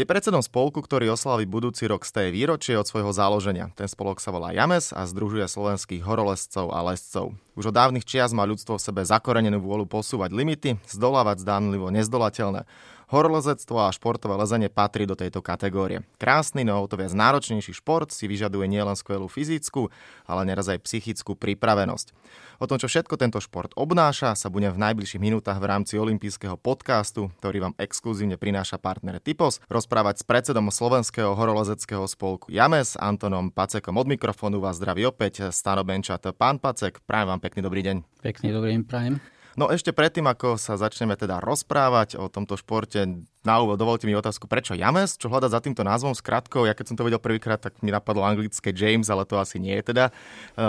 Je predsedom spolku, ktorý oslaví budúci rok z tej výročie od svojho založenia. Ten spolok sa volá James a združuje slovenských horolescov a lescov. Už od dávnych čias má ľudstvo v sebe zakorenenú vôľu posúvať limity, zdolávať zdánlivo nezdolateľné. Horolezectvo a športové lezenie patrí do tejto kategórie. Krásny, no to viac náročnejší šport si vyžaduje nielen skvelú fyzickú, ale neraz aj psychickú pripravenosť. O tom, čo všetko tento šport obnáša, sa budem v najbližších minútach v rámci olympijského podcastu, ktorý vám exkluzívne prináša partner Typos, rozprávať s predsedom Slovenského horolezeckého spolku James, Antonom Pacekom. Od mikrofónu vás zdraví opäť Stano Benčat. Pán Pacek, prajem vám pekný dobrý deň. Pekný dobrý deň, prajem. No ešte predtým, ako sa začneme teda rozprávať o tomto športe, na úvod dovolte mi otázku, prečo James, čo hľadať za týmto názvom skratkou. Ja keď som to videl prvýkrát, tak mi napadlo anglické James, ale to asi nie je teda e,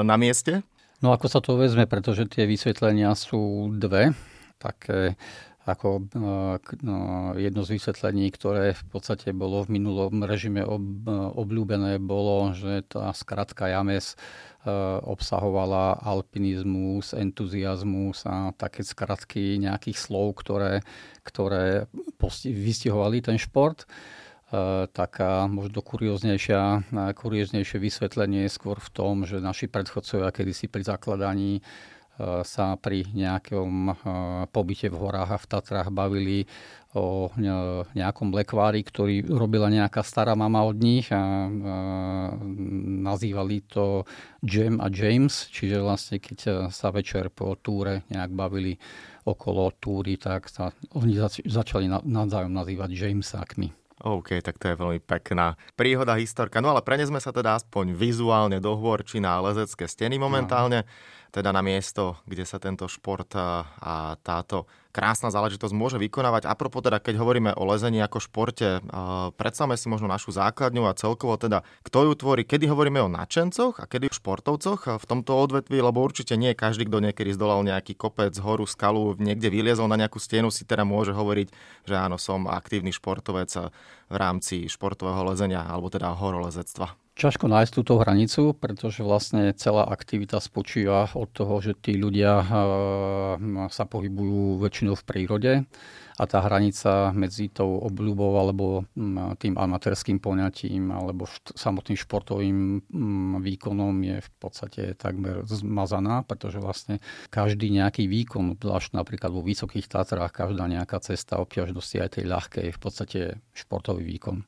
na mieste. No ako sa to vezme, pretože tie vysvetlenia sú dve. Také ako e, no, jedno z vysvetlení, ktoré v podstate bolo v minulom režime e, obľúbené, bolo, že tá skratka James obsahovala alpinizmus, entuziasmus a také skratky nejakých slov, ktoré, ktoré vystihovali ten šport. Taká možno kurióznejšia, kurióznejšie vysvetlenie je skôr v tom, že naši predchodcovia kedysi pri zakladaní sa pri nejakom eh, pobyte v horách a v Tatrách bavili o nejakom lekvári, ktorý robila nejaká stará mama od nich a, nazývali to Jam a James, čiže vlastne keď sa večer po túre nejak bavili okolo túry, tak sa oni zač- začali na, navzájom nazývať Jamesákmi. OK, tak to je veľmi pekná príhoda, historka. No ale prenesme sa teda aspoň vizuálne do hôr či na lezecké steny momentálne. No teda na miesto, kde sa tento šport a táto krásna záležitosť môže vykonávať. A propos teda, keď hovoríme o lezení ako športe, predstavme si možno našu základňu a celkovo teda, kto ju tvorí, kedy hovoríme o nadšencoch a kedy o športovcoch v tomto odvetvi, lebo určite nie každý, kto niekedy zdolal nejaký kopec, horu, skalu, niekde vyliezol na nejakú stenu, si teda môže hovoriť, že áno, som aktívny športovec v rámci športového lezenia alebo teda horolezectva. Ťažko nájsť túto hranicu, pretože vlastne celá aktivita spočíva od toho, že tí ľudia eh, sa pohybujú väčšinou v prírode a tá hranica medzi tou obľubou alebo mm, tým amatérským poňatím alebo samotným športovým mm, výkonom je v podstate takmer zmazaná, pretože vlastne každý nejaký výkon, zvlášť napríklad vo Vysokých Tatrách, každá nejaká cesta obťažnosti aj tej ľahkej je v podstate športový výkon.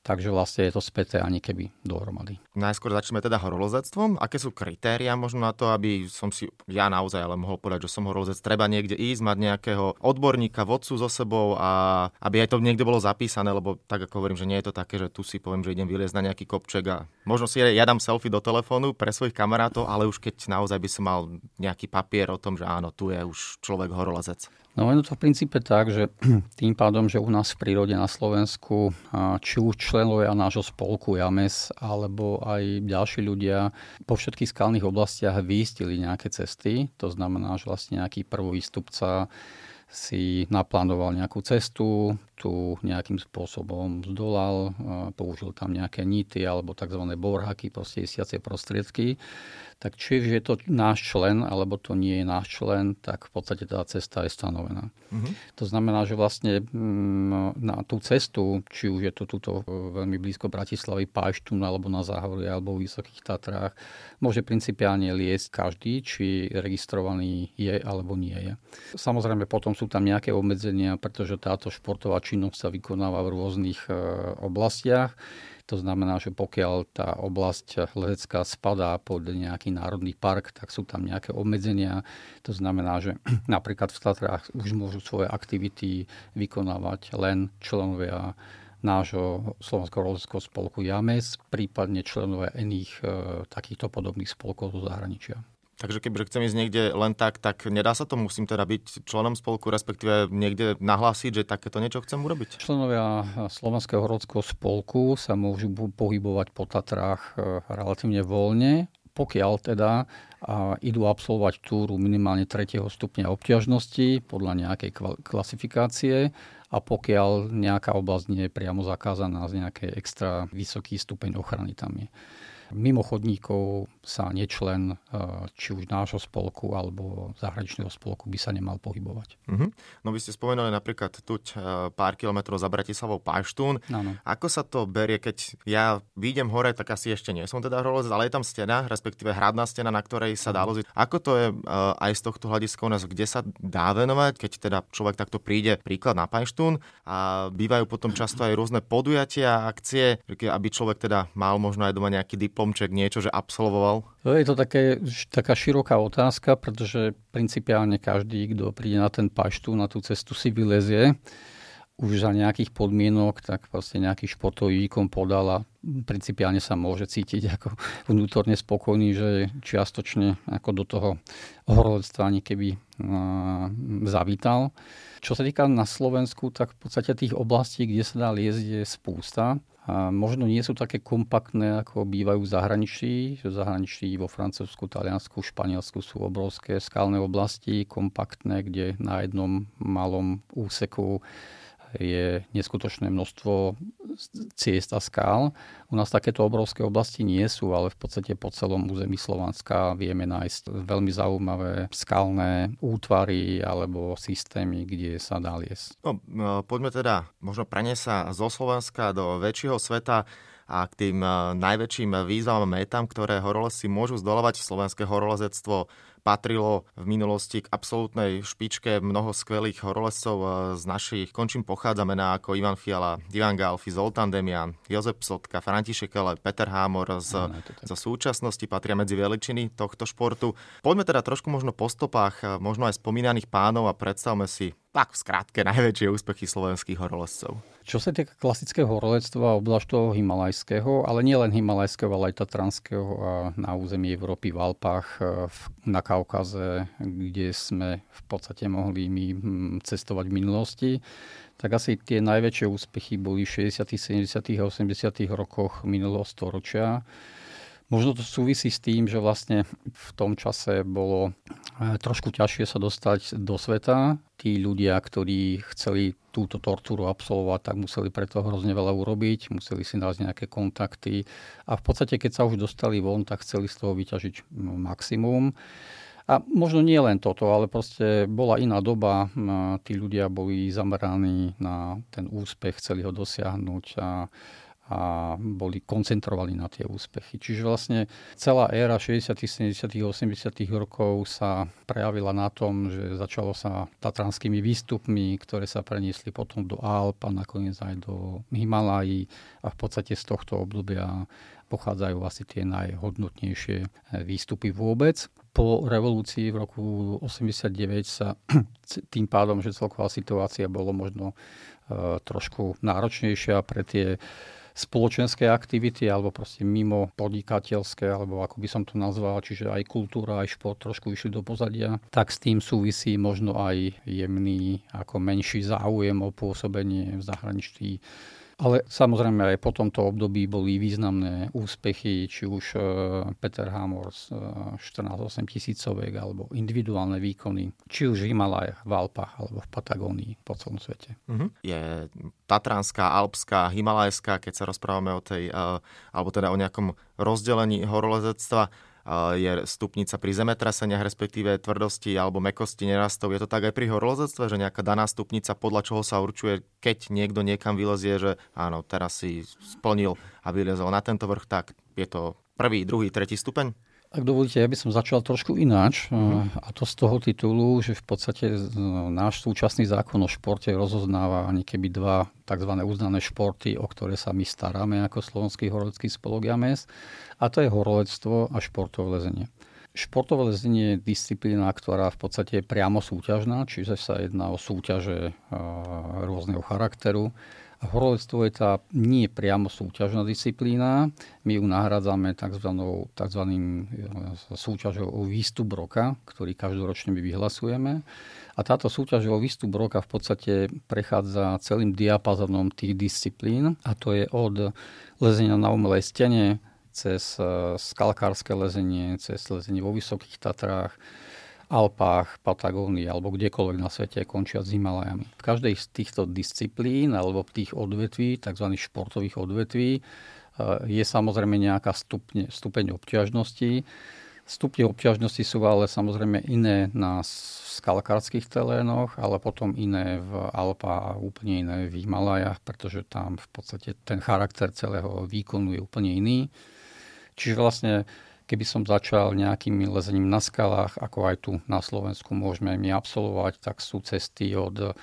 Takže vlastne je to späté ani keby dohromady. Najskôr začneme teda horolozectvom. Aké sú kritéria možno na to, aby som si ja naozaj ale mohol povedať, že som horolozec. Treba niekde ísť, mať nejakého odborníka, vodcu so sebou a aby aj to niekde bolo zapísané, lebo tak ako hovorím, že nie je to také, že tu si poviem, že idem vyliezť na nejaký kopček a možno si ja dám selfie do telefónu pre svojich kamarátov, ale už keď naozaj by som mal nejaký papier o tom, že áno, tu je už človek horolezec. No je to v princípe tak, že tým pádom, že u nás v prírode na Slovensku, či už členovia nášho spolku JAMES, alebo aj ďalší ľudia po všetkých skalných oblastiach vyistili nejaké cesty. To znamená, že vlastne nejaký prvovýstupca si naplánoval nejakú cestu, tu nejakým spôsobom zdolal, použil tam nejaké nity alebo tzv. borhaky, proste prostriedky tak či je to náš člen, alebo to nie je náš člen, tak v podstate tá cesta je stanovená. Uh-huh. To znamená, že vlastne mm, na tú cestu, či už je to tuto veľmi blízko Bratislavy, Páštun, alebo na Záhorie, alebo v Vysokých Tatrách, môže principiálne liesť každý, či registrovaný je alebo nie je. Samozrejme potom sú tam nejaké obmedzenia, pretože táto športová činnosť sa vykonáva v rôznych e, oblastiach. To znamená, že pokiaľ tá oblasť lezecká spadá pod nejaký národný park, tak sú tam nejaké obmedzenia. To znamená, že napríklad v Tatrách už môžu svoje aktivity vykonávať len členovia nášho Slovenského lezeckého spolku JAMES, prípadne členovia iných e, takýchto podobných spolkov zo zahraničia. Takže keď chcem ísť niekde len tak, tak nedá sa to, musím teda byť členom spolku, respektíve niekde nahlásiť, že takéto niečo chcem urobiť? Členovia Slovenského horodského spolku sa môžu pohybovať po Tatrách e, relatívne voľne, pokiaľ teda idú absolvovať túru minimálne 3. stupňa obťažnosti podľa nejakej klasifikácie a pokiaľ nejaká oblasť nie je priamo zakázaná z nejakej extra vysoký stupeň ochrany tam je. Mimo chodníkov sa nečlen či už nášho spolku alebo zahraničného spolku by sa nemal pohybovať. Uh-huh. No vy ste spomenuli napríklad tuť pár kilometrov za Bratislavou Paštún. Ano. Ako sa to berie, keď ja výjdem hore, tak asi ešte nie som teda horolezec, ale je tam stena, respektíve hradná stena, na ktorej sa dá loziť. Ako to je aj z tohto hľadiska u nás, kde sa dá venovať, keď teda človek takto príde príklad na Paštún a bývajú potom často aj rôzne podujatia, akcie, aby človek teda mal možno aj doma nejaký diplomček, niečo, že absolvoval? Je to také, taká široká otázka, pretože principiálne každý, kto príde na ten paštu, na tú cestu si vylezie už za nejakých podmienok, tak vlastne nejaký športový výkon podal a principiálne sa môže cítiť ako vnútorne spokojný, že čiastočne ako do toho horolectva keby zavítal. Čo sa týka na Slovensku, tak v podstate tých oblastí, kde sa dá liezť, je spústa. A možno nie sú také kompaktné, ako bývajú v zahraničí. V zahraničí vo Francúzsku, Taliansku, Španielsku sú obrovské skalné oblasti, kompaktné, kde na jednom malom úseku je neskutočné množstvo ciest a skál. U nás takéto obrovské oblasti nie sú, ale v podstate po celom území Slovanska vieme nájsť veľmi zaujímavé skalné útvary alebo systémy, kde sa dá liesť. No, poďme teda možno preniesť sa zo Slovenska do väčšieho sveta a k tým eh, najväčším výzvam a metám, ktoré horolezci môžu zdolovať. Slovenské horolezectvo patrilo v minulosti k absolútnej špičke mnoho skvelých horolezcov eh, z našich končím pochádza mená ako Ivan Fiala, Ivan Galfi, Zoltán Demian, Jozef Sotka, František Ale, Peter Hámor z, zo súčasnosti patria medzi veličiny tohto športu. Poďme teda trošku možno po stopách, eh, možno aj spomínaných pánov a predstavme si tak v skratke najväčšie úspechy slovenských horolezcov. Čo sa týka klasického horolectva, obzvlášť toho himalajského, ale nie len himalajského, ale aj tatranského a na území Európy v Alpách, e, na Kaukaze, kde sme v podstate mohli my hm, cestovať v minulosti, tak asi tie najväčšie úspechy boli v 60., 70. a 80. rokoch minulého storočia Možno to súvisí s tým, že vlastne v tom čase bolo e, trošku ťažšie sa dostať do sveta. Tí ľudia, ktorí chceli túto tortúru absolvovať, tak museli preto hrozne veľa urobiť, museli si nájsť nejaké kontakty a v podstate, keď sa už dostali von, tak chceli z toho vyťažiť maximum. A možno nie len toto, ale proste bola iná doba, tí ľudia boli zameraní na ten úspech, chceli ho dosiahnuť a a boli koncentrovaní na tie úspechy. Čiže vlastne celá éra 60., 70., 80. rokov sa prejavila na tom, že začalo sa tatranskými výstupmi, ktoré sa preniesli potom do Alp a nakoniec aj do Himalají a v podstate z tohto obdobia pochádzajú asi tie najhodnotnejšie výstupy vôbec. Po revolúcii v roku 89 sa tým pádom, že celková situácia bolo možno e, trošku náročnejšia pre tie spoločenské aktivity alebo proste mimo podnikateľské, alebo ako by som to nazval, čiže aj kultúra, aj šport trošku išli do pozadia, tak s tým súvisí možno aj jemný ako menší záujem o pôsobenie v zahraničí ale samozrejme aj po tomto období boli významné úspechy, či už e, Peter Hamor z 14-8 tisícovek, alebo individuálne výkony, či už v Himalajach, v Alpách, alebo v Patagónii po celom svete. Uh-huh. Je tatranská, alpská, himalajská, keď sa rozprávame o tej, e, alebo teda o nejakom rozdelení horolezectva, je stupnica pri zemetraseniach, respektíve tvrdosti alebo mekosti nerastov. Je to tak aj pri horolezectve, že nejaká daná stupnica, podľa čoho sa určuje, keď niekto niekam vylezie, že áno, teraz si splnil a vylezol na tento vrch, tak je to prvý, druhý, tretí stupeň? Ak dovolíte, ja by som začal trošku ináč. Uh-huh. A to z toho titulu, že v podstate náš súčasný zákon o športe rozoznáva ani keby dva tzv. uznané športy, o ktoré sa my staráme ako Slovenský horolecký spolok JAMES. A to je horolectvo a športové lezenie. Športové lezenie je disciplína, ktorá v podstate je priamo súťažná, čiže sa jedná o súťaže rôzneho charakteru Horolectvo je tá nie priamo súťažná disciplína. My ju nahradzame tzv. tzv. súťažou o výstup roka, ktorý každoročne my vyhlasujeme. A táto súťaž o výstup roka v podstate prechádza celým diapazonom tých disciplín a to je od lezenia na umelej stene cez eh, skalkárske lezenie, cez lezenie vo Vysokých Tatrách, Alpách, Patagónii alebo kdekoľvek na svete končia s Himalajami. V každej z týchto disciplín alebo tých odvetví, tzv. športových odvetví, je samozrejme nejaká stupne, stupeň obťažnosti. Stupne obťažnosti sú ale samozrejme iné na skalkárských telénoch, ale potom iné v Alpách a úplne iné v Himalajach, pretože tam v podstate ten charakter celého výkonu je úplne iný. Čiže vlastne keby som začal nejakým lezením na skalách, ako aj tu na Slovensku môžeme my absolvovať, tak sú cesty od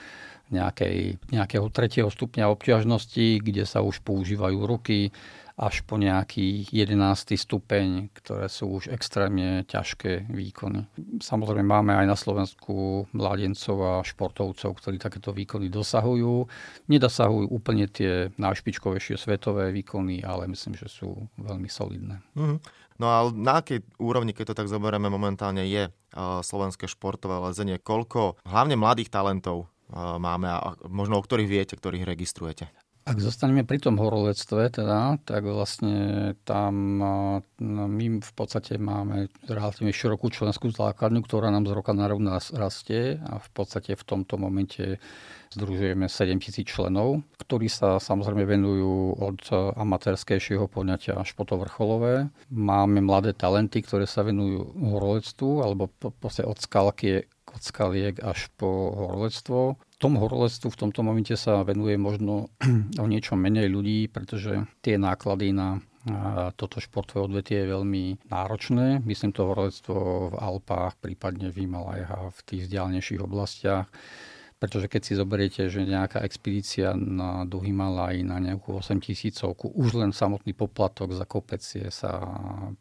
nejakej, nejakého tretieho stupňa obťažnosti, kde sa už používajú ruky, až po nejaký 11. stupeň, ktoré sú už extrémne ťažké výkony. Samozrejme máme aj na Slovensku mladencov a športovcov, ktorí takéto výkony dosahujú. Nedosahujú úplne tie najšpičkovejšie svetové výkony, ale myslím, že sú veľmi solidné. Mm-hmm. No a na akej úrovni, keď to tak zoberieme momentálne, je uh, slovenské športové lezenie? Koľko hlavne mladých talentov uh, máme a možno o ktorých viete, ktorých registrujete? Ak zostaneme pri tom horolectve, teda, tak vlastne tam no, my v podstate máme relatívne širokú členskú základňu, ktorá nám z roka na rok rastie a v podstate v tomto momente združujeme 7 tisíc členov, ktorí sa samozrejme venujú od amatérskejšieho poňatia až po to vrcholové. Máme mladé talenty, ktoré sa venujú horolectvu alebo po, od skalky od skaliek až po horolectvo tomu horolectvu v tomto momente sa venuje možno o niečo menej ľudí, pretože tie náklady na toto športové odvetie je veľmi náročné. Myslím to horolectvo v Alpách, prípadne v Himalajách v tých vzdialnejších oblastiach pretože keď si zoberiete, že nejaká expedícia na do Himalaj na nejakú 8 tisícovku, už len samotný poplatok za kopec je, sa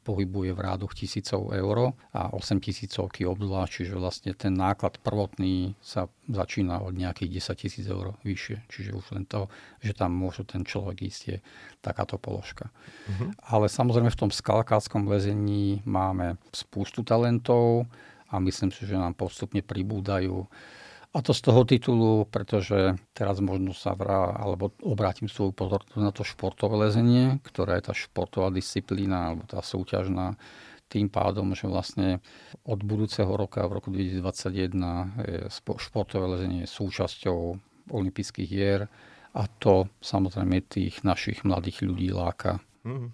pohybuje v rádoch tisícov eur a 8 tisícovky obzvlášť, čiže vlastne ten náklad prvotný sa začína od nejakých 10 tisíc eur vyššie. Čiže už len to, že tam môže ten človek ísť, je takáto položka. Uh-huh. Ale samozrejme v tom skalkáckom lezení máme spústu talentov a myslím si, že nám postupne pribúdajú a to z toho titulu, pretože teraz možno sa vrá, alebo obrátim svoju pozornosť na to športové lezenie, ktorá je tá športová disciplína, alebo tá súťažná, tým pádom, že vlastne od budúceho roka, v roku 2021, športové lezenie je súčasťou olympijských hier a to samozrejme tých našich mladých ľudí láka.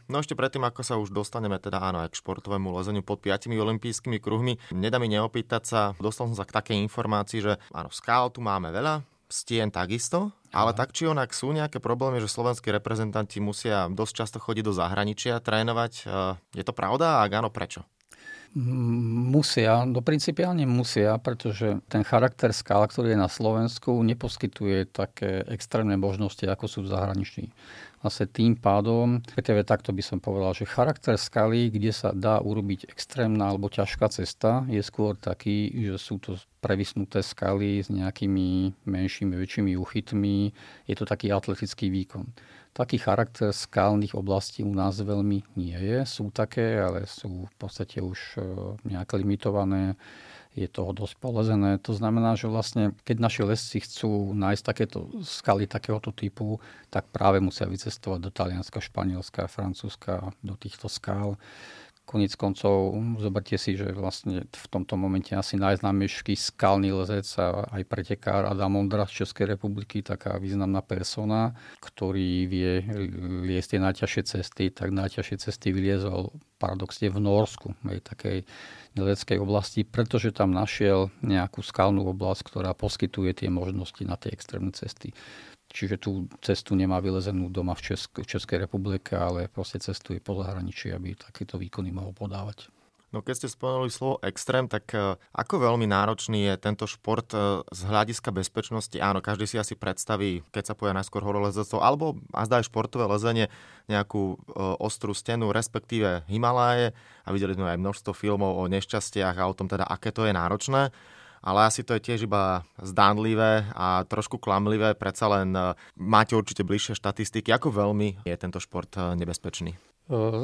No ešte predtým, ako sa už dostaneme teda áno aj k športovému lezeniu pod piatimi olympijskými kruhmi, nedá mi neopýtať sa, dostal som sa k takej informácii, že áno, skál tu máme veľa, stien takisto, ale tak či onak sú nejaké problémy, že slovenskí reprezentanti musia dosť často chodiť do zahraničia trénovať. E, je to pravda a áno, prečo? Musia, no principiálne musia, pretože ten charakter skál, ktorý je na Slovensku, neposkytuje také extrémne možnosti, ako sú v zahraničí vlastne tým pádom, respektíve takto by som povedal, že charakter skaly, kde sa dá urobiť extrémna alebo ťažká cesta, je skôr taký, že sú to previsnuté skaly s nejakými menšími, väčšími uchytmi. Je to taký atletický výkon. Taký charakter skalných oblastí u nás veľmi nie je. Sú také, ale sú v podstate už e, nejak limitované je toho dosť polezené. To znamená, že vlastne keď naši lesci chcú nájsť takéto skaly takéhoto typu, tak práve musia vycestovať do Talianska, Španielska, Francúzska, do týchto skál. Konec koncov, zoberte si, že vlastne v tomto momente asi najznámejší skalný lezec a aj pretekár Adam Ondra z Českej republiky, taká významná persona, ktorý vie liesť tie najťažšie cesty, tak najťažšie cesty vyliezol paradoxne v Norsku, aj takej ledeckej oblasti, pretože tam našiel nejakú skalnú oblasť, ktorá poskytuje tie možnosti na tie extrémne cesty. Čiže tú cestu nemá vylezenú doma v, Česk- v Českej republike, ale proste cestuje po zahraničí, aby takéto výkony mohol podávať. No keď ste spomenuli slovo extrém, tak e, ako veľmi náročný je tento šport e, z hľadiska bezpečnosti? Áno, každý si asi predstaví, keď sa poja najskôr horolezectvo, alebo a zdá aj športové lezenie, nejakú e, ostrú stenu, respektíve Himaláje. A videli sme aj množstvo filmov o nešťastiach a o tom teda, aké to je náročné ale asi to je tiež iba zdánlivé a trošku klamlivé, predsa len e, máte určite bližšie štatistiky, ako veľmi je tento šport e, nebezpečný. E,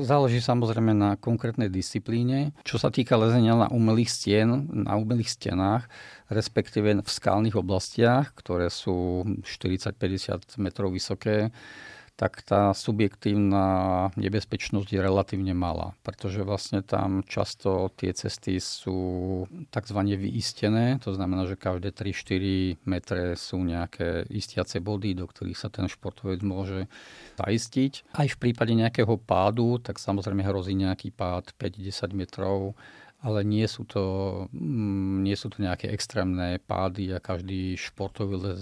záleží samozrejme na konkrétnej disciplíne. Čo sa týka lezenia na umelých stien, na umelých stenách, respektíve v skalných oblastiach, ktoré sú 40-50 metrov vysoké, tak tá subjektívna nebezpečnosť je relatívne malá, pretože vlastne tam často tie cesty sú tzv. vyistené, to znamená, že každé 3-4 metre sú nejaké istiace body, do ktorých sa ten športovec môže zaistiť. Aj v prípade nejakého pádu, tak samozrejme hrozí nejaký pád 5-10 metrov, ale nie sú to, mm, nie sú to nejaké extrémne pády a každý športový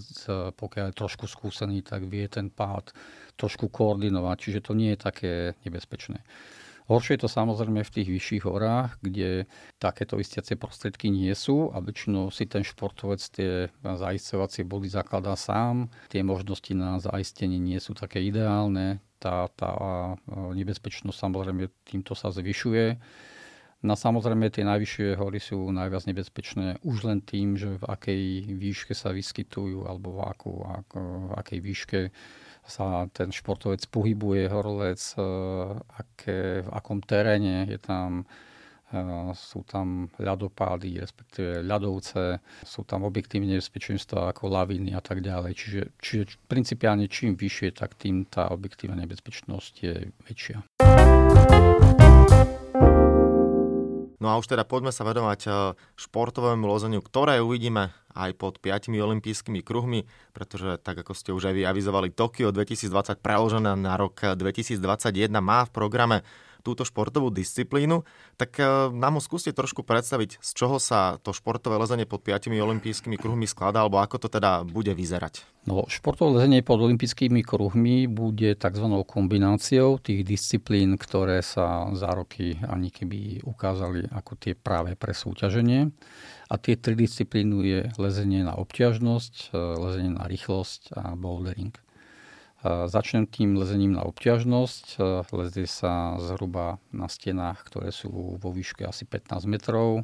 pokiaľ je trošku skúsený, tak vie ten pád trošku koordinovať, čiže to nie je také nebezpečné. Horšie je to samozrejme v tých vyšších horách, kde takéto istiace prostriedky nie sú a väčšinou si ten športovec tie zaistovacie body zakladá sám. Tie možnosti na zaistenie nie sú také ideálne. Tá, tá nebezpečnosť samozrejme týmto sa zvyšuje. No samozrejme tie najvyššie hory sú najviac nebezpečné už len tým, že v akej výške sa vyskytujú alebo v, akú, ako, v akej výške sa ten športovec pohybuje, horolec, e, aké, v akom teréne je tam e, sú tam ľadopády, respektíve ľadovce, sú tam objektívne nebezpečenstva ako laviny a tak ďalej. Čiže, čiže principiálne čím vyššie, tak tým tá objektívna nebezpečnosť je väčšia. No a už teda poďme sa vedovať e, športovému lozeniu, ktoré uvidíme aj pod 5 olympijskými kruhmi, pretože tak ako ste už aj vy avizovali, Tokio 2020 preložené na rok 2021 má v programe túto športovú disciplínu, tak e, nám ho skúste trošku predstaviť, z čoho sa to športové lezenie pod 5 olympijskými kruhmi skladá, alebo ako to teda bude vyzerať. No, športové lezenie pod olympijskými kruhmi bude tzv. kombináciou tých disciplín, ktoré sa za roky ani keby ukázali ako tie práve pre súťaženie. A tie tri disciplíny je lezenie na obťažnosť, e, lezenie na rýchlosť a bouldering. Začnem tým lezením na obťažnosť. Lezie sa zhruba na stenách, ktoré sú vo výške asi 15 metrov.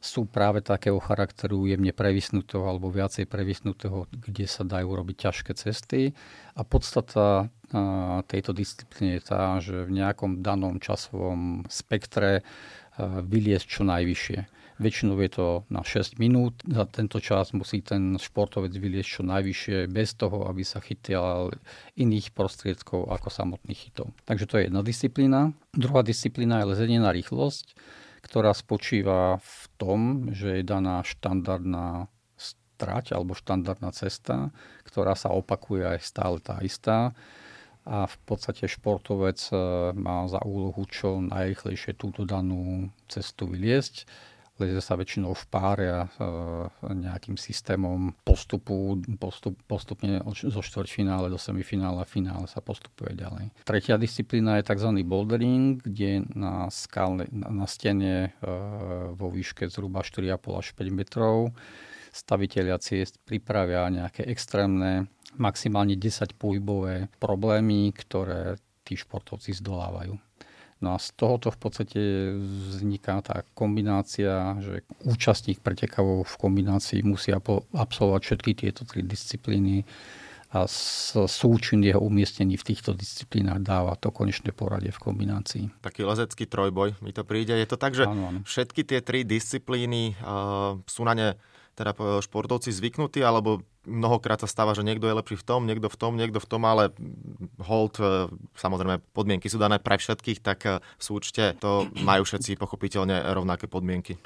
Sú práve takého charakteru jemne previsnutého alebo viacej previsnutého, kde sa dajú robiť ťažké cesty. A podstata tejto disciplíny je tá, že v nejakom danom časovom spektre vyliesť čo najvyššie Väčšinou je to na 6 minút. Za tento čas musí ten športovec vyliesť čo najvyššie bez toho, aby sa chytil iných prostriedkov ako samotných chytov. Takže to je jedna disciplína. Druhá disciplína je lezenie na rýchlosť, ktorá spočíva v tom, že je daná štandardná strať alebo štandardná cesta, ktorá sa opakuje aj stále tá istá a v podstate športovec e, má za úlohu čo najrychlejšie túto danú cestu vyliesť Lezie sa väčšinou v páre a e, nejakým systémom postupu, postup, postupne zo štvrťfinále do semifinále a finále sa postupuje ďalej. Tretia disciplína je tzv. bouldering, kde na, skalne, na, stene e, vo výške zhruba 4,5 až 5 metrov staviteľia ciest pripravia nejaké extrémne, maximálne 10 pohybové problémy, ktoré tí športovci zdolávajú. No a z tohoto v podstate vzniká tá kombinácia, že účastník pretekavov v kombinácii musí absolvovať všetky tieto tri disciplíny a súčin jeho umiestnení v týchto disciplínach dáva to konečné poradie v kombinácii. Taký lezecký trojboj mi to príde. Je to tak, že ano, ano. všetky tie tri disciplíny uh, sú na ne teda športovci zvyknutí, alebo mnohokrát sa stáva, že niekto je lepší v tom, niekto v tom, niekto v tom, ale hold, e, samozrejme podmienky sú dané pre všetkých, tak e, v súčte to majú všetci pochopiteľne rovnaké podmienky.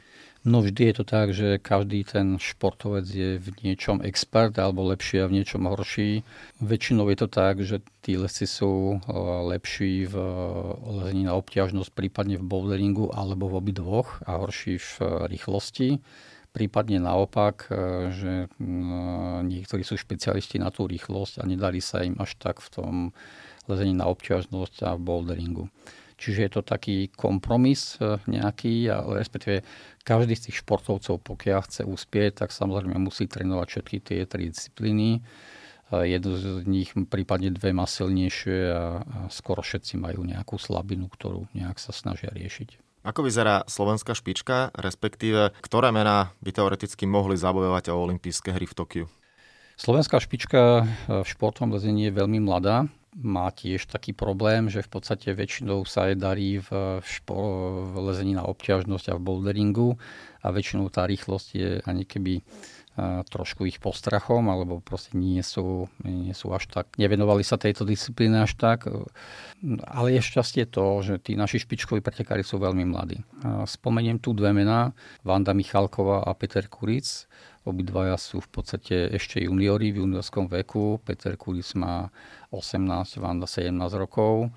No vždy je to tak, že každý ten športovec je v niečom expert alebo lepší a v niečom horší. Väčšinou je to tak, že tí lesci sú e, lepší v lezení na obťažnosť, prípadne v boulderingu alebo v obidvoch a horší v rýchlosti. Prípadne naopak, e, že niektorí sú špecialisti na tú rýchlosť a nedali sa im až tak v tom lezení na obťažnosť a v boulderingu. Čiže je to taký kompromis e, nejaký, ale respektíve každý z tých športovcov, pokiaľ chce uspieť, tak samozrejme musí trénovať všetky tie tri disciplíny. E, jednu z nich, prípadne dve má silnejšie a, skoro všetci majú nejakú slabinu, ktorú nejak sa snažia riešiť. Ako vyzerá slovenská špička, respektíve ktoré mená by teoreticky mohli zabojovať o olympijské hry v Tokiu? Slovenská špička v športovom lezení je veľmi mladá. Má tiež taký problém, že v podstate väčšinou sa jej darí v, špo- v lezení na obťažnosť a v boulderingu a väčšinou tá rýchlosť je ani keby trošku ich postrachom, alebo proste nie sú, nie sú až tak, nevenovali sa tejto disciplíne až tak. Ale je šťastie to, že tí naši špičkoví pretekári sú veľmi mladí. Spomeniem tu dve mená, Vanda Michalková a Peter Kuric. Obidvaja sú v podstate ešte juniori v juniorskom veku. Peter Kuric má 18, Vanda 17 rokov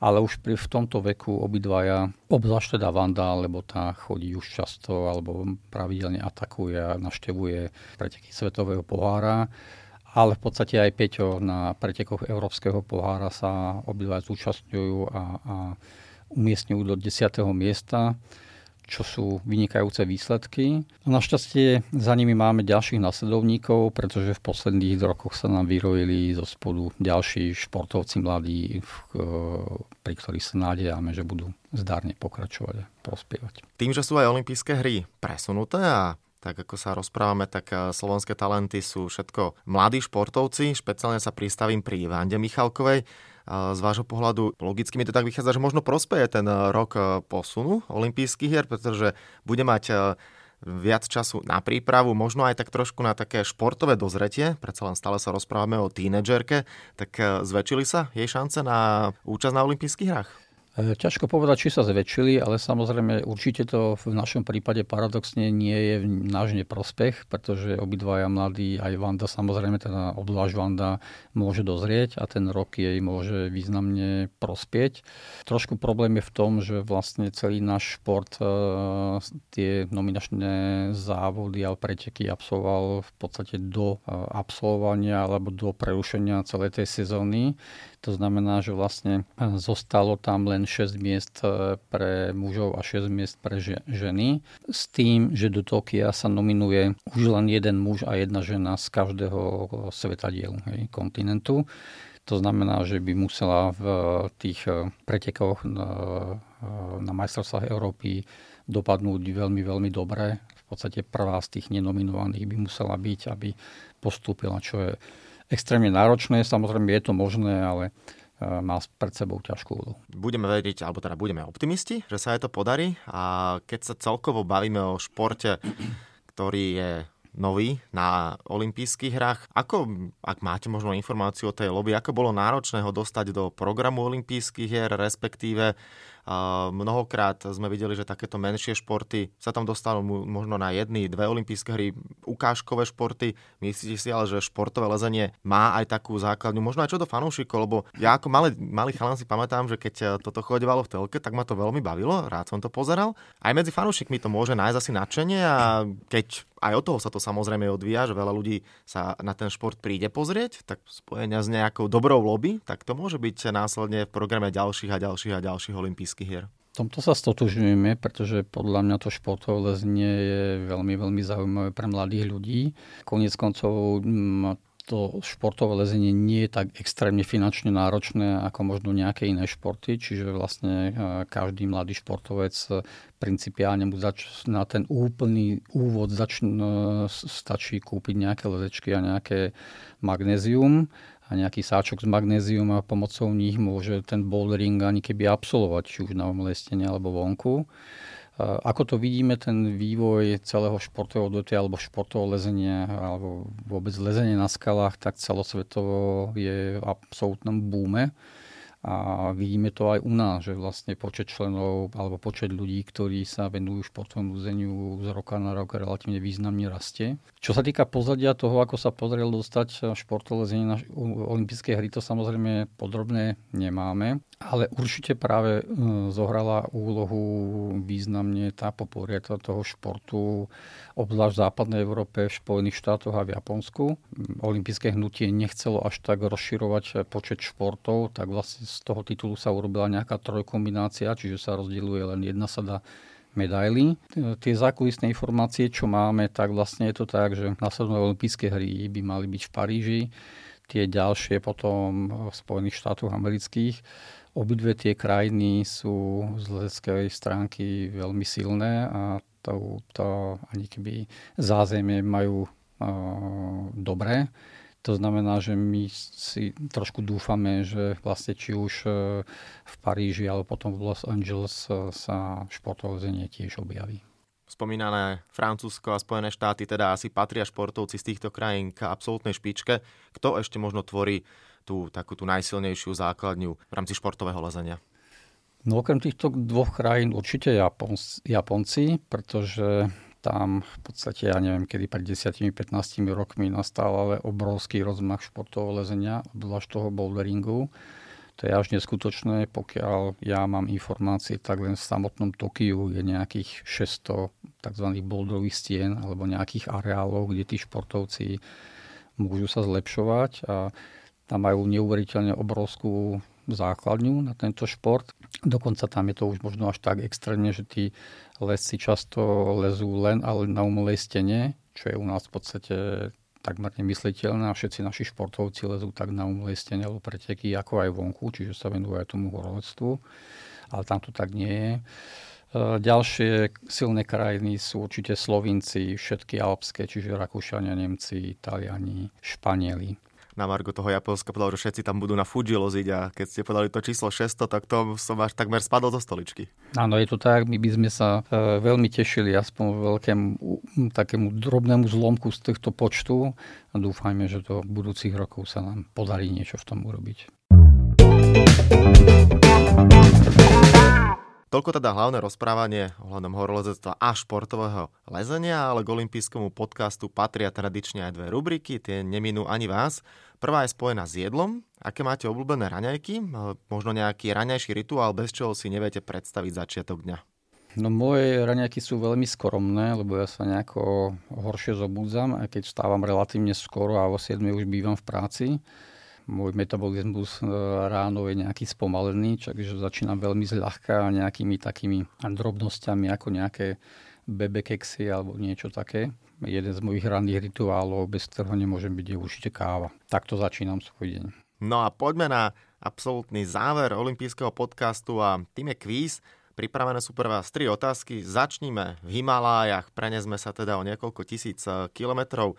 ale už pri, v tomto veku obidvaja, obzvlášť teda Vanda, lebo tá chodí už často alebo pravidelne atakuje a naštevuje preteky Svetového pohára, ale v podstate aj Peťo na pretekoch Európskeho pohára sa obidvaja zúčastňujú a, a umiestňujú do 10. miesta čo sú vynikajúce výsledky. Našťastie za nimi máme ďalších nasledovníkov, pretože v posledných rokoch sa nám vyrojili zo spodu ďalší športovci mladí, pri ktorých sa nádejame, že budú zdárne pokračovať a prospievať. Tým, že sú aj olympijské hry presunuté a tak ako sa rozprávame, tak eh, slovenské talenty sú všetko mladí športovci. Špeciálne sa pristavím pri Vande Michalkovej z vášho pohľadu logicky mi to tak vychádza, že možno prospeje ten e, rok e, posunu olympijských hier, pretože bude mať e, viac času na prípravu, možno aj tak trošku na také športové dozretie, predsa len stále sa rozprávame o tínedžerke, tak zväčšili sa jej šance na účasť na olympijských hrách? E, ťažko povedať, či sa zväčšili, ale samozrejme určite to v našom prípade paradoxne nie je náš neprospech, pretože obidvaja mladí, aj Vanda samozrejme, teda obzvlášť Vanda môže dozrieť a ten rok jej môže významne prospieť. Trošku problém je v tom, že vlastne celý náš šport e, tie nominačné závody a preteky absolvoval v podstate do e, absolvovania alebo do prerušenia celej tej sezóny. To znamená, že vlastne zostalo tam len 6 miest e, pre mužov a 6 miest pre ženy. S tým, že do Tokia sa nominuje už len jeden muž a jedna žena z každého svetadielu hej, kontinentu. To znamená, že by musela v tých e, pretekoch na, na majstrovstvách Európy dopadnúť veľmi, veľmi dobre. V podstate prvá z tých nenominovaných by musela byť, aby postúpila, čo je extrémne náročné. Samozrejme je to možné, ale e, má pred sebou ťažkú úlohu. Budeme vedieť, alebo teda budeme optimisti, že sa aj to podarí. A keď sa celkovo bavíme o športe, ktorý je nový na olympijských hrách. Ako, ak máte možno informáciu o tej lobby, ako bolo náročné ho dostať do programu olympijských hier, respektíve Mnohokrát sme videli, že takéto menšie športy sa tam dostanú možno na jedny, dve olympijské hry, ukážkové športy. Myslíte si ale, že športové lezenie má aj takú základňu, možno aj čo do fanúšikov, lebo ja ako malý, malý chalan si pamätám, že keď e, toto chodevalo v telke, tak ma to veľmi bavilo, rád som to pozeral. Aj medzi fanúšikmi to môže nájsť asi nadšenie a keď aj od toho sa to samozrejme odvíja, že veľa ľudí sa na ten šport príde pozrieť, tak spojenia s nejakou dobrou lobby, tak to môže byť následne v programe ďalších a ďalších a ďalších olympijských hier. V tomto sa stotožňujeme, pretože podľa mňa to športové lezenie je veľmi, veľmi zaujímavé pre mladých ľudí. Konec koncov to športové lezenie nie je tak extrémne finančne náročné ako možno nejaké iné športy, čiže vlastne e, každý mladý športovec e, principiálne mu zač- na ten úplný úvod zač- e, stačí kúpiť nejaké lezečky a nejaké magnézium a nejaký sáčok s magnézium a pomocou nich môže ten bouldering ani keby absolvovať, či už na omlestenie alebo vonku. Ako to vidíme, ten vývoj celého športového odvetvia alebo športového lezenia alebo vôbec lezenie na skalách, tak celosvetovo je v absolútnom búme. A vidíme to aj u nás, že vlastne počet členov alebo počet ľudí, ktorí sa venujú športovému lezeniu z roka na rok relatívne významne rastie. Čo sa týka pozadia toho, ako sa podarilo dostať športové lezenie na olympijské hry, to samozrejme podrobne nemáme. Ale určite práve e, zohrala úlohu významne tá poporieta toho športu, obzvlášť v západnej Európe, v Spojených štátoch a v Japonsku. Olympijské hnutie nechcelo až tak rozširovať počet športov, tak vlastne z toho titulu sa urobila nejaká trojkombinácia, čiže sa rozdieluje len jedna sada medaily. Tie zákulisné informácie, čo máme, tak vlastne je to tak, že následné olympijské hry by mali byť v Paríži, tie ďalšie potom v Spojených štátoch amerických Obidve tie krajiny sú z leteckej stránky veľmi silné a to, to ani keby zázemie majú uh, dobré. To znamená, že my si trošku dúfame, že vlastne či už v Paríži alebo potom v Los Angeles sa športové tiež objaví. spomínané Francúzsko a Spojené štáty teda asi patria športovci z týchto krajín k absolútnej špičke. Kto ešte možno tvorí tú takú tú najsilnejšiu základňu v rámci športového lezenia? No okrem týchto dvoch krajín určite Japonci, pretože tam v podstate, ja neviem, kedy pred 10-15 rokmi nastal ale obrovský rozmach športového lezenia, obzvlášť toho boulderingu. To je až neskutočné, pokiaľ ja mám informácie, tak len v samotnom Tokiu je nejakých 600 tzv. boulderových stien alebo nejakých areálov, kde tí športovci môžu sa zlepšovať a tam majú neuveriteľne obrovskú základňu na tento šport. Dokonca tam je to už možno až tak extrémne, že tí lesci často lezú len ale na umelej stene, čo je u nás v podstate takmer nemysliteľné a všetci naši športovci lezú tak na umelej stene alebo preteky, ako aj vonku, čiže sa venujú aj tomu horolectvu, ale tam to tak nie je. E, ďalšie silné krajiny sú určite Slovinci, všetky alpské, čiže Rakúšania, Nemci, Taliani, Španieli na Margo toho Japonska povedal, že všetci tam budú na Fuji loziť a keď ste povedali to číslo 600, tak to som až takmer spadol zo stoličky. Áno, je to tak. My by sme sa e, veľmi tešili aspoň veľkému takému drobnému zlomku z týchto počtu a dúfajme, že do budúcich rokov sa nám podarí niečo v tom urobiť. Toľko teda hlavné rozprávanie ohľadom horolezectva a športového lezenia, ale k olympijskému podcastu patria tradične aj dve rubriky, tie neminú ani vás. Prvá je spojená s jedlom. Aké máte obľúbené raňajky? Možno nejaký raňajší rituál, bez čoho si neviete predstaviť začiatok dňa? No moje raňajky sú veľmi skromné, lebo ja sa nejako horšie zobúdzam, aj keď vstávam relatívne skoro a o 7 už bývam v práci môj metabolizmus e, ráno je nejaký spomalený, takže začínam veľmi zľahka nejakými takými drobnosťami ako nejaké bebekeksy alebo niečo také. Jeden z mojich ranných rituálov, bez ktorého nemôžem byť, je určite káva. Takto začínam svoj deň. No a poďme na absolútny záver olympijského podcastu a tým je kvíz. Pripravené sú pre vás tri otázky. Začníme v Himalájach, prenesme sa teda o niekoľko tisíc e, kilometrov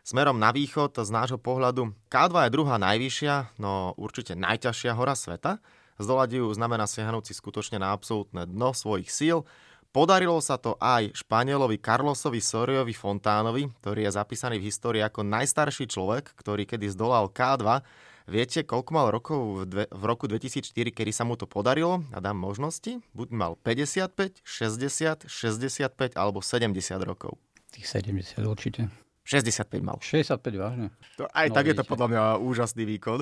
Smerom na východ z nášho pohľadu K2 je druhá najvyššia, no určite najťažšia hora sveta. Zdolať ju znamená siahnuť si skutočne na absolútne dno svojich síl. Podarilo sa to aj Španielovi Carlosovi Soriovi Fontánovi, ktorý je zapísaný v histórii ako najstarší človek, ktorý kedy zdolal K2. Viete, koľko mal rokov v, dve, v roku 2004, kedy sa mu to podarilo? A dám možnosti. Buď mal 55, 60, 65 alebo 70 rokov. Tých 70 určite. 65 mal. 65, vážne. To, aj no, tak vidíte. je to podľa mňa úžasný výkon.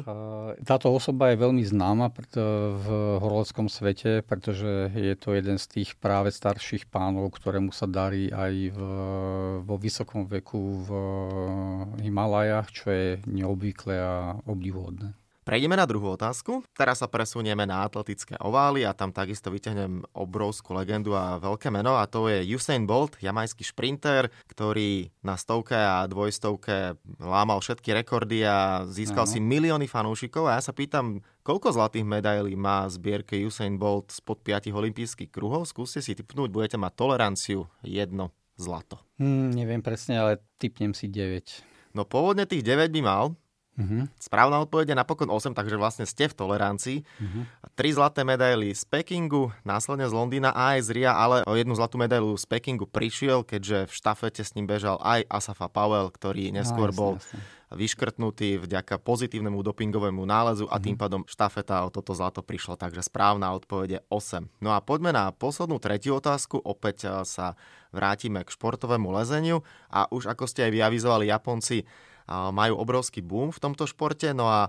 Táto osoba je veľmi známa v horoleckom svete, pretože je to jeden z tých práve starších pánov, ktorému sa darí aj v, vo vysokom veku v Himalajach, čo je neobvyklé a obdivuhodné. Prejdeme na druhú otázku. Teraz sa presunieme na atletické ovály a tam takisto vyťahnem obrovskú legendu a veľké meno a to je Usain Bolt, jamajský šprinter, ktorý na stovke a dvojstovke lámal všetky rekordy a získal uh-huh. si milióny fanúšikov a ja sa pýtam, koľko zlatých medailí má zbierke Usain Bolt spod 5 olympijských kruhov? Skúste si typnúť, budete mať toleranciu jedno zlato. Hmm, neviem presne, ale typnem si 9. No pôvodne tých 9 by mal, Uh-huh. Správna odpoveď je napokon 8, takže vlastne ste v tolerancii. Uh-huh. Tri zlaté medaily z Pekingu, následne z Londýna a aj z Ria, ale o jednu zlatú medailu z Pekingu prišiel, keďže v štafete s ním bežal aj Asafa Powell, ktorý neskôr no, bol jasne. vyškrtnutý vďaka pozitívnemu dopingovému nálezu a tým mhm. pádom štafeta o toto zlato prišlo, takže správna odpoveď je 8. No a poďme na poslednú tretiu otázku, opäť eh, sa vrátime k športovému lezeniu a už ako ste aj vyavizovali Japonci, majú obrovský boom v tomto športe, no a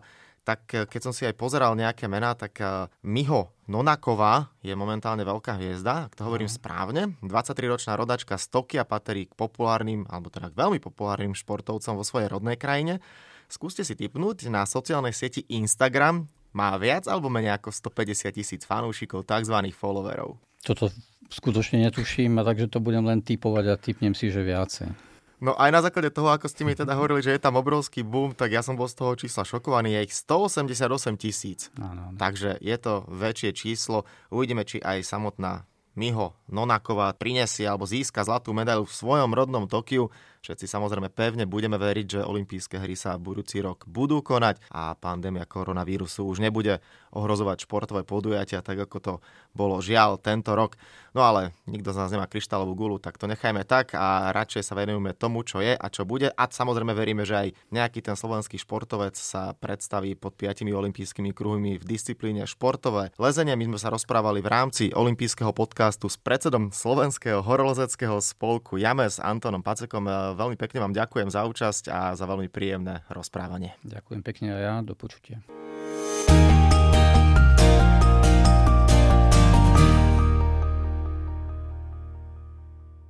tak e, keď som si aj pozeral nejaké mená, tak e, Miho Nonaková je momentálne veľká hviezda, ak to hovorím uh správne. 23-ročná rodačka z Tokia patrí k populárnym, alebo teda k veľmi populárnym športovcom vo svojej rodnej krajine. Skúste si typnúť na sociálnej sieti Instagram, má viac alebo menej ako 150 tisíc fanúšikov, tzv. followerov. Toto skutočne netuším, a takže to budem len typovať a typnem si, že viacej. No aj na základe toho, ako ste mi teda hovorili, že je tam obrovský boom, tak ja som bol z toho čísla šokovaný. Je ich 188 tisíc. Takže je to väčšie číslo. Uvidíme, či aj samotná Miho Nonaková prinesie alebo získa zlatú medailu v svojom rodnom Tokiu. Všetci samozrejme pevne budeme veriť, že olympijské hry sa budúci rok budú konať a pandémia koronavírusu už nebude ohrozovať športové podujatia, tak ako to bolo žiaľ tento rok. No ale nikto z nás nemá kryštálovú gulu, tak to nechajme tak a radšej sa venujeme tomu, čo je a čo bude. A samozrejme veríme, že aj nejaký ten slovenský športovec sa predstaví pod piatimi olympijskými kruhmi v disciplíne športové lezenie. My sme sa rozprávali v rámci olympijského podcastu s predsedom Slovenského horolezeckého spolku James Antonom Pacekom veľmi pekne vám ďakujem za účasť a za veľmi príjemné rozprávanie. Ďakujem pekne a ja, do počutia.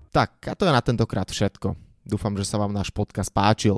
Tak, a to je na tentokrát všetko. Dúfam, že sa vám náš podcast páčil.